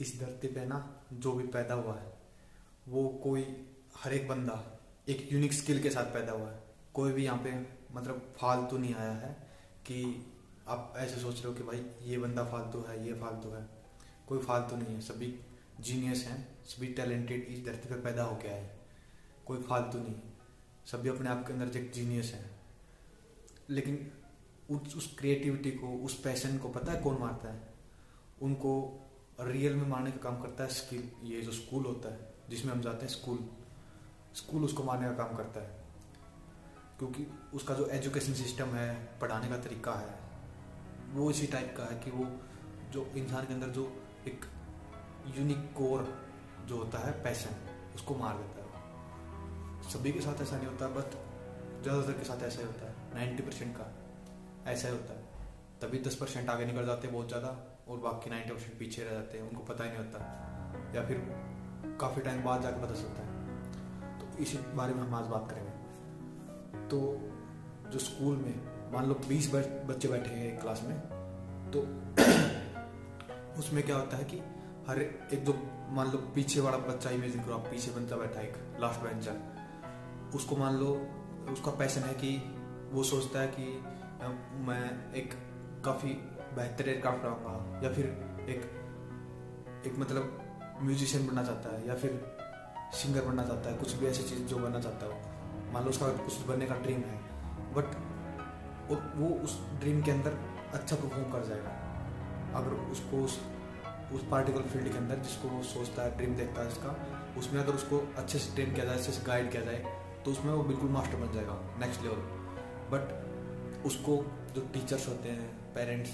इस धरती पे ना जो भी पैदा हुआ है, वो कोई हर एक बंदा, एक यूनिक स्किल के साथ पैदा हुआ है। कोई भी यहाँ पे मतलब फालतू नहीं आया है कि आप ऐसे सोच रहे हो कि भाई ये बंदा फालतू है, ये फालतू है। कोई फालतू नहीं है, सभी जीनियस हैं, सभी टैलेंटेड इस धरती पर पैदा हो गया है। कोई फालतू नहीं सभी अपने आप के अंदर एक जीनियस है। लेकिन उस उस क्रिएटिविटी को, उस पैशन को पता है कौन मारता है? उनको रियल में मारने का काम करता है स्किल ये जो स्कूल होता है, जिसमें हम जाते हैं स्कूल स्कूल उसको मारने का काम करता है। क्योंकि उसका जो एजुकेशन सिस्टम है, पढ़ाने का तरीका है, वो इसी टाइप का है कि वो जो इंसान के अंदर जो एक यूनिक कोर जो होता है पैशन उसको मार देता है। सभी के साथ ऐसा नहीं होता, बट ज़्यादातर के साथ ऐसा ही होता है। नाइन्टी परसेंट का ऐसा ही होता है। तभी दस परसेंट आगे निकल जाते हैं बहुत ज़्यादा। और बाकी नाइन्टी परसेंट पीछे रह जाते हैं, उनको पता ही नहीं होता। या फिर काफ़ी टाइम बाद जाकर पता चलता है। तो इसी बारे में हम आज बात करेंगे। तो जो स्कूल में मान लो बीस बच्चे बैठे हैं एक क्लास में तो उसमें क्या होता है कि हर एक जो मान लो पीछे वाला बच्चा इमेजिन करो, आप पीछे बनता बैठा एक लास्ट बेंचर उसको मान लो, उसका पैशन है कि वो सोचता है कि मैं एक काफ़ी बेहतर एयरक्राफ्ट बनाऊँगा या फिर एक एक मतलब म्यूजिशियन बनना चाहता है, या फिर सिंगर बनना चाहता है, कुछ भी ऐसी चीज़ जो बनना चाहता है। मान लो उसका कुछ बनने का ड्रीम है बट वो उस ड्रीम के अंदर अच्छा परफॉर्म कर जाएगा। अगर उसको उस उस पार्टिकुलर फ़ील्ड के अंदर जिसको वो सोचता है ड्रीम देखता है उसका, उसमें अगर उसको अच्छे से ट्रेन किया जाए, अच्छे से गाइड किया जाए तो उसमें वो बिल्कुल मास्टर बन जाएगा नेक्स्ट लेवल बट उसको जो टीचर्स होते हैं पेरेंट्स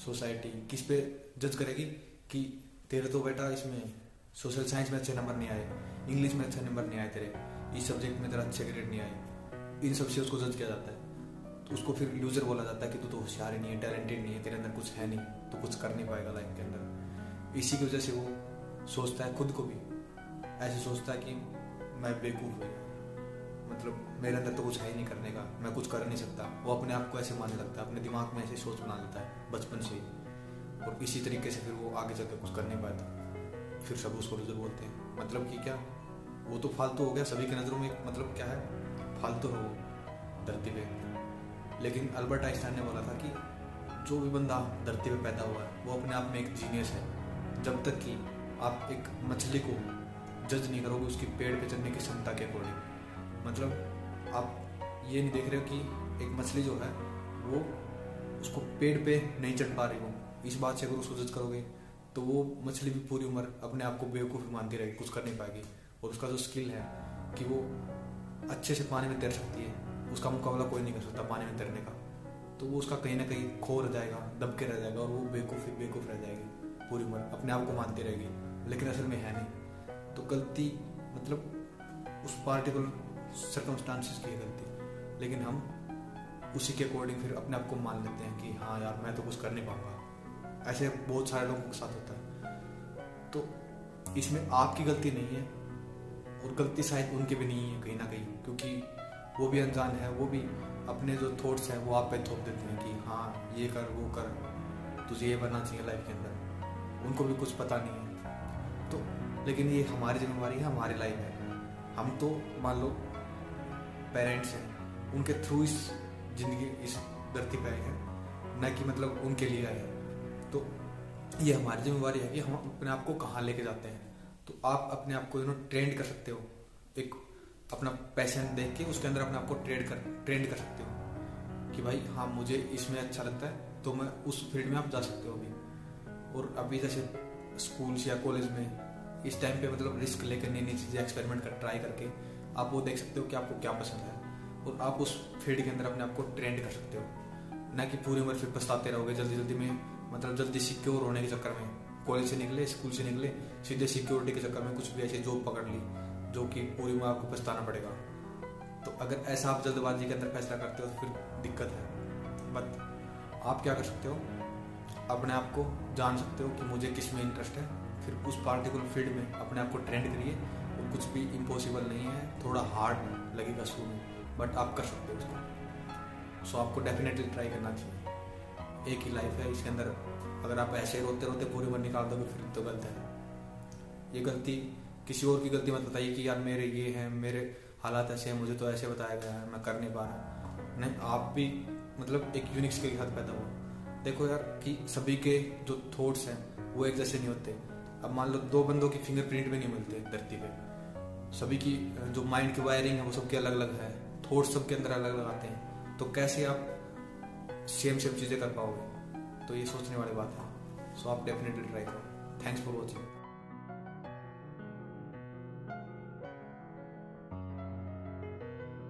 सोसाइटी, किस पे जज करेगी कि तेरे तो बेटा इसमें सोशल साइंस में अच्छे नंबर नहीं आए इंग्लिश में अच्छे नंबर नहीं आए तेरे, इस सब्जेक्ट में तेरा अच्छे ग्रेड नहीं आए। इन सबसे उसको जज किया जाता है। तो उसको फिर लूजर बोला जाता है कि तू तो होशियार ही नहीं है टैलेंटेड नहीं है, तेरे अंदर कुछ है नहीं तो कुछ कर नहीं पाएगा लाइफ के अंदर। इसी की वजह से वो सोचता है खुद को भी, ऐसे सोचता है कि मैं बेवकूफ़ हूँ। मतलब मेरे अंदर तो कुछ है ही नहीं करने का। मैं कुछ कर नहीं सकता। वो अपने आप को ऐसे मानने लगता है, अपने दिमाग में ऐसे सोच बना लेता है, बचपन से ही। और इसी तरीके से फिर वो आगे चलकर कुछ कर नहीं पाता। फिर सब उसको रिज़र्व बोलते हैं। मतलब कि क्या? वो तो फालतू हो गया। सभी की नज़रों में मतलब क्या है? फालतू हो धरती पे। लेकिन अल्बर्ट आइंस्टाइन ने बोला था कि जो भी बंदा धरती पे पैदा हुआ है, वो अपने आप में एक जीनियस है। जब तक कि आप एक मछली को जज नहीं करोगे, उसकी पेड़ पे चढ़ने की क्षमता के अकॉर्डिंग मतलब आप ये नहीं देख रहे हो कि एक मछली जो है, वो उसको पेड़ पे नहीं चढ़ पा रही हो। इस बात से अगर उसको जज करोगे तो वो मछली भी पूरी उम्र अपने आप को बेवकूफ़ी मानती रहेगी, कुछ कर नहीं पाएगी। और उसका जो स्किल है, कि वो अच्छे से पानी में तैर सकती है, उसका मुकाबला कोई नहीं कर सकता पानी में तैरने का। तो वो उसका कहीं ना कहीं खो रह जाएगा दब के रह जाएगा और वो बेवकूफ़ी बेवकूफ़ रह जाएगी, पूरी उम्र अपने आप को मानती रहेगी। लेकिन असल में है नहीं। तो गलती मतलब उस पार्टिकुलर सर्कमस्टांसिस की है गलती। लेकिन हम उसी के अकॉर्डिंग फिर अपने आप को मान लेते हैं कि हाँ यार, मैं तो कुछ कर नहीं पाऊँगा। ऐसे बहुत सारे लोगों के साथ होता है। तो इसमें आपकी गलती नहीं है और गलती शायद उनकी भी नहीं है कहीं ना कहीं, क्योंकि वो भी अनजान है, वो भी अपने जो थॉट्स हैं वो आप पे थोप देते हैं कि हाँ ये कर, वो कर, तुझे ये बनना चाहिए लाइफ के अंदर। उनको भी कुछ पता नहीं है। तो लेकिन ये हमारी जिम्मेवारी है, हमारी लाइफ है। हम तो मान लो पेरेंट्स हैं, उनके थ्रू इस ज़िंदगी, इस धरती पर आए हैं, न कि मतलब उनके लिए आए हैं। तो ये हमारी जिम्मेवारी है कि हम अपने आप को कहाँ लेके जाते हैं। तो आप अपने आप को यू नो ट्रेंड कर सकते हो। एक अपना पैशन देख के उसके अंदर अपने आप को ट्रेड कर ट्रेंड कर सकते हो। कि भाई हाँ मुझे इसमें अच्छा लगता है तो मैं उस फ़ील्ड में आप जा सकते हो अभी। और अभी जैसे स्कूल्स या कॉलेज में इस टाइम पे मतलब रिस्क लेकर नई नई चीज़ें एक्सपेरिमेंट कर ट्राई करके आप वो देख सकते हो कि आपको क्या पसंद है और आप उस फ़ील्ड के अंदर अपने आप को ट्रेंड कर सकते हो। ना कि पूरी उम्र फिर पछताते रहोगे जल्दी जल्दी में मतलब जल्दी सिक्योर होने के चक्कर में, कॉलेज से निकले, स्कूल से निकले, सीधे सिक्योरिटी के चक्कर में कुछ भी ऐसी जॉब पकड़ ली, जो कि पूरी उम्र आपको पछताना पड़ेगा। तो अगर ऐसा आप जल्दबाजी के अंदर फैसला करते हो तो फिर दिक्कत है। बट आप क्या कर सकते हो? अपने आप को जान सकते हो कि मुझे किसमें इंटरेस्ट है, फिर उस पार्टिकुलर फ़ील्ड में अपने आप को ट्रेंड करिए कुछ भी इम्पॉसिबल नहीं है, थोड़ा हार्ड लगेगा शुरू में बट आप कर सकते हो उसको। सो आपको डेफिनेटली ट्राई करना चाहिए। एक ही लाइफ है, इसके अंदर अगर आप ऐसे रोते रोते पूरी उम्र निकाल दोगे, फिर तो गलत है। ये गलती, किसी और की गलती मत बताइए कि यार मेरे ये है, मेरे हालात ऐसे हैं, मुझे तो ऐसे बताया गया है, मैं कर नहीं पा रहा। नहीं, आप भी मतलब एक यूनिक स्किल के साथ पैदा हुआ। देखो यार कि सभी के जो थॉट्स हैं, वो एक जैसे नहीं होते। अब मान लो दो बंदों की फिंगरप्रिंट भी नहीं मिलते धरती पे। सभी की, जो माइंड की वायरिंग है, वो सबके अलग अलग है। थॉट्स सबके अंदर अलग अलग आते हैं। तो कैसे आप सेम सेम चीज़ें कर पाओगे? तो ये सोचने वाली बात है। सो आप डेफिनेटली ट्राई करो। Thanks for watching